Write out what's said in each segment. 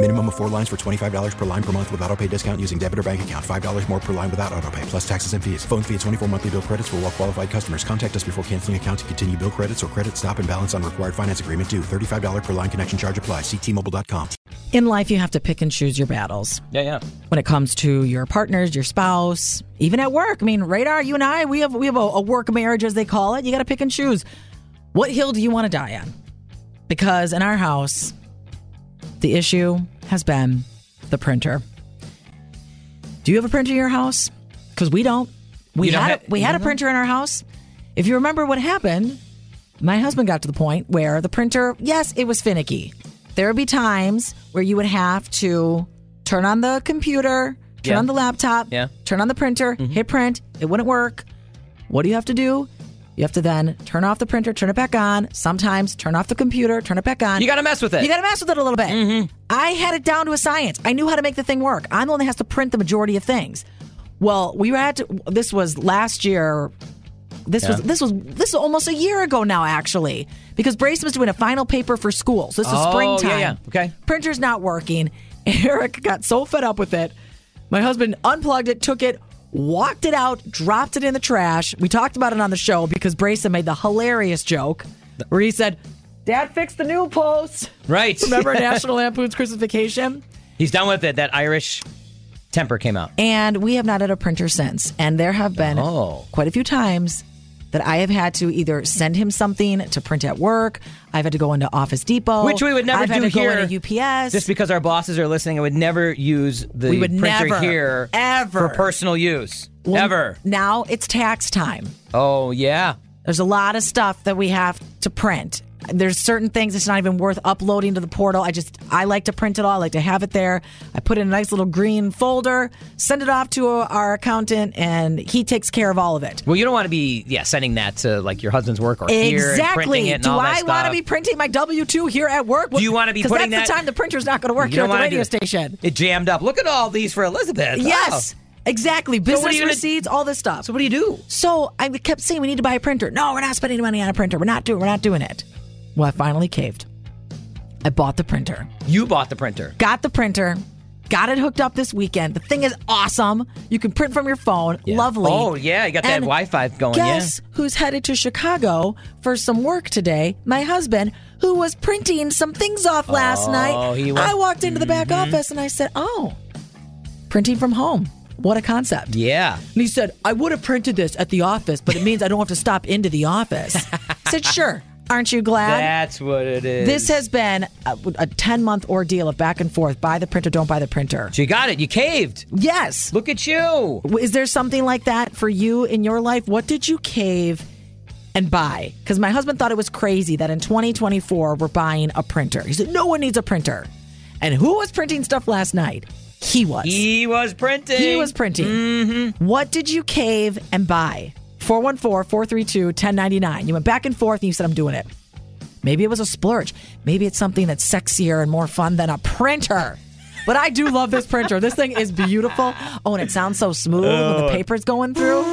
Minimum of four lines for $25 per line per month with auto pay discount using debit or bank account. $5 more per line without auto pay, plus taxes and fees. Phone fee at 24 monthly bill credits for all well qualified customers. Contact us before canceling account to continue bill credits or credit stop and balance on required finance agreement due. $35 per line connection charge apply. Ctmobile.com. In life, you have to pick and choose your battles. Yeah, yeah. When it comes to your partners, your spouse, even at work. I mean, Radar, you and I, we have we have a, a work marriage, as they call it. You got to pick and choose. What hill do you want to die on? Because in our house, the issue has been the printer. Do you have a printer in your house? Because we don't. We don't had have- a, we had a printer in our house. If you remember what happened, my husband got to the point where the printer, yes, it was finicky. There would be times where you would have to turn on the computer, turn Yeah. on the laptop, Yeah. Mm-hmm. turn on the printer, hit print. It wouldn't work. What do you have to do? You have to then turn off the printer, turn it back on. Sometimes turn off the computer, turn it back on. You got to mess with it. You got to mess with it a little bit. Mm-hmm. I had it down to a science. I knew how to make the thing work. I'm the one that has to print the majority of things. Well, we were at this was last year. This was this was this is almost a year ago now, actually, because Brace was doing a final paper for school. So this is Oh, yeah, springtime. yeah. Okay. Printer's not working. Eric got so fed up with it. My husband unplugged it, took it, walked it out, dropped it in the trash. We talked about it on the show because Brayson made the hilarious joke where he said, Dad fixed the new post. Right. Remember National Lampoon's Crucifixion? He's done with it. That Irish temper came out. And we have not had a printer since. And there have been Oh. quite a few times that I have had to either send him something to print at work. I've had to go into Office Depot. Which we would never I've had do to here. go into UPS. Just because our bosses are listening, I would never use the We would printer never, here ever. for personal use. Well, ever. Now it's tax time. Oh, yeah. There's a lot of stuff that we have to print. There's certain things it's not even worth uploading to the portal. I just I like to print it all. I like to have it there. I put it in a nice little green folder, send it off to our accountant, and he takes care of all of it. Well, you don't want to be, yeah, sending that to like your husband's work or here and printing Exactly. Do I want to be printing my W two here at work? Do you wanna be Because putting that's that- the time the printer's not going to work You here at the radio station. It jammed up. Look at all these for Elizabeth. Yes, oh. exactly. what are Business gonna- receipts, all this stuff. So what do you do? So I kept saying we need to buy a printer. No, we're not spending money on a printer. We're not doing. We're not doing it. Well, I finally caved. I bought the printer. You bought the printer. Got the printer. Got it hooked up this weekend. The thing is awesome. You can print from your phone. Lovely. Oh, yeah, you got that And Wi-Fi going, Guess who's headed to Chicago for some work today? My husband, who was printing some things off last Oh, night. he went- I walked into the back Mhm. office and I said, "Oh, printing from home. What a concept." Yeah. And he said, I would have printed this at the office, but it means I don't have to stop into the office. I said, sure. Aren't you glad? That's what it is. This has been a, a 10 month ordeal of back and forth. Buy the printer, don't buy the printer. So you got it. You caved. Yes. Look at you. Is there something like that for you in your life? What did you cave and buy? Because my husband thought it was crazy that in 2024 we're buying a printer. He said, no one needs a printer. And who was printing stuff last night? He was. He was printing. He was printing. Mm-hmm. What did you cave and buy? 414 432 1099. You went back and forth and you said, I'm doing it. Maybe it was a splurge. Maybe it's something that's sexier and more fun than a printer. But I do love this printer. This thing is beautiful. Oh, and it sounds so smooth when the oh. paper's going through.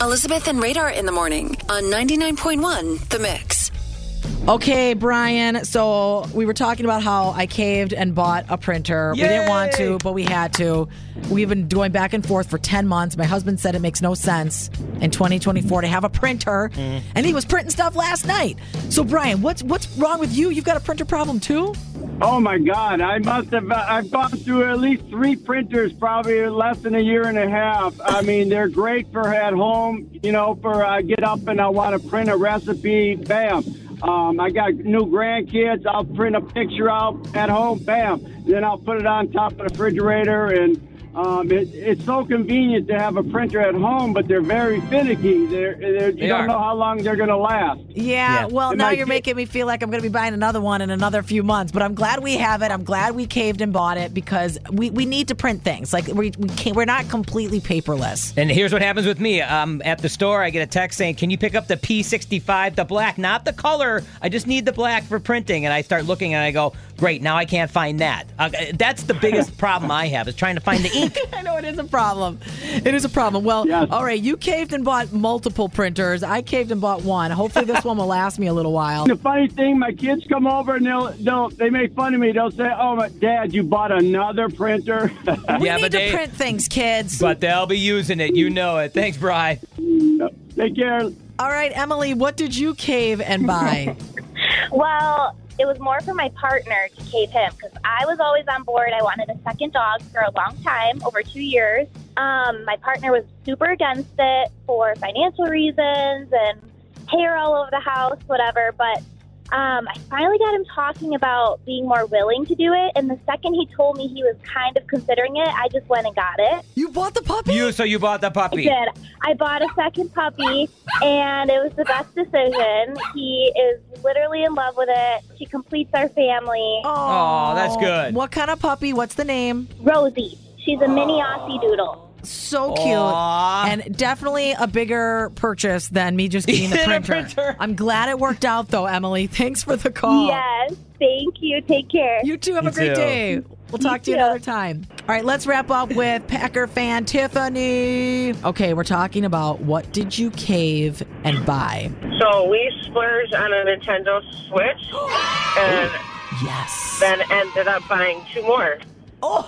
Elizabeth and Radar in the morning on 99.1 The Mix. Okay, Brian. So we were talking about how I caved and bought a printer. We didn't want to, but we had to. We've been going back and forth for 10 months. My husband said it makes no sense in 2024 to have a printer. And he was printing stuff last night. So, Brian, what's what's wrong with you? You've got a printer problem too? Oh my God! I must have. I've gone through at least three printers, probably less than a year and a half. I mean, they're great for at home. You know, for I uh, get up and I want to print a recipe. Bam. Um, I got new grandkids. I'll print a picture out at home. Bam. Then I'll put it on top of the refrigerator and um, it, it's so convenient to have a printer at home, but they're very finicky. They're, they're you They don't are. know how long they're going to last. Yeah, Yeah. well, It now might you're be- making me feel like I'm going to be buying another one in another few months. But I'm glad we have it. I'm glad we caved and bought it because we, we need to print things. Like we we can't, we're not completely paperless. And here's what happens with me. Um, at the store, I get a text saying, "Can you pick up the P65, the black, not the color? I just need the black for printing." And I start looking, and I go, "Great, now I can't find that." Uh, that's the biggest problem I have is trying to find the ink. I know it is a problem. It is a problem. Well, Yes. all right, you caved and bought multiple printers. I caved and bought one. Hopefully, this one will last me a little while. The funny thing, my kids come over and they'll, they'll they make fun of me. They'll say, "Oh, my dad, you bought another printer." We Yeah, need but to they- print things, kids. but they'll be using it. You know it. Thanks, Bry. Take care. all right, Emily, what did you cave and buy? Well, it was more for my partner to cave him because I was always on board. I wanted a second dog for a long time, over two years. Um, my partner was super against it for financial reasons and hair all over the house, whatever. But um, I finally got him talking about being more willing to do it. And the second he told me he was kind of considering it, I just went and got it. you bought the puppy? You so you bought the puppy. I puppy. did. I bought a second puppy, and it was the best decision. He is literally in love with it. She completes our family. Oh, that's good. What kind of puppy? What's the name? Rosie. She's a mini Aussie Doodle. So cute. Aw. And definitely a bigger purchase than me just getting the Than a printer. printer. I'm glad it worked out though, Emily. Thanks for the call. Yes. Thank you. Take care. You too have You a great too. day. We'll talk to you too. another time. All right, let's wrap up with Packer fan Tiffany. Okay, we're talking about what did you cave and buy? So we splurged on a Nintendo Switch and Yes. then ended up buying two more.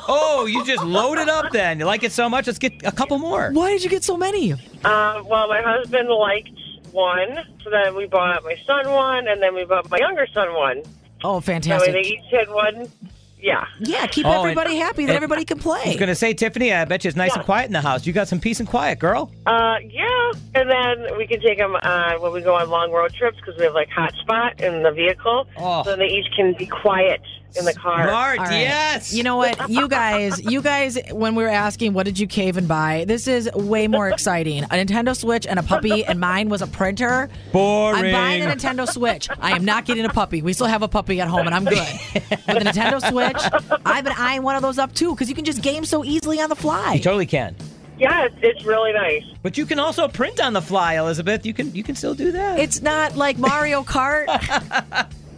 Oh, you just loaded up then. You like it so much, let's get a couple more. Why did you get so many? Uh, well, my husband liked one, so then we bought my son one, and then we bought my younger son one. Oh, That way they fantastic. each had one. Yeah. Yeah, keep Oh, and- everybody happy that and- everybody can play. I play. was gonna say, Tiffany, I bet you it's nice and quiet in the house. You got some peace and quiet, girl. Uh, yeah, and then we can take them uh, when we go on long road trips because we have like hotspot in the vehicle, Oh. so they each can be quiet in the car. Smart, All right. yes. You know what? You guys, you guys, when we were asking what did you cave and buy, this is way more exciting. A Nintendo Switch and a puppy, and mine was a printer. boring. I'm buying a Nintendo Switch. I am not getting a puppy. We still have a puppy at home, and I'm good. With a Nintendo Switch, I've been eyeing one of those up too because you can just game so easily on the fly. You totally can. Yeah, it's, it's really nice. But you can also print on the fly, Elizabeth. You can you can still do that. It's not like Mario Kart.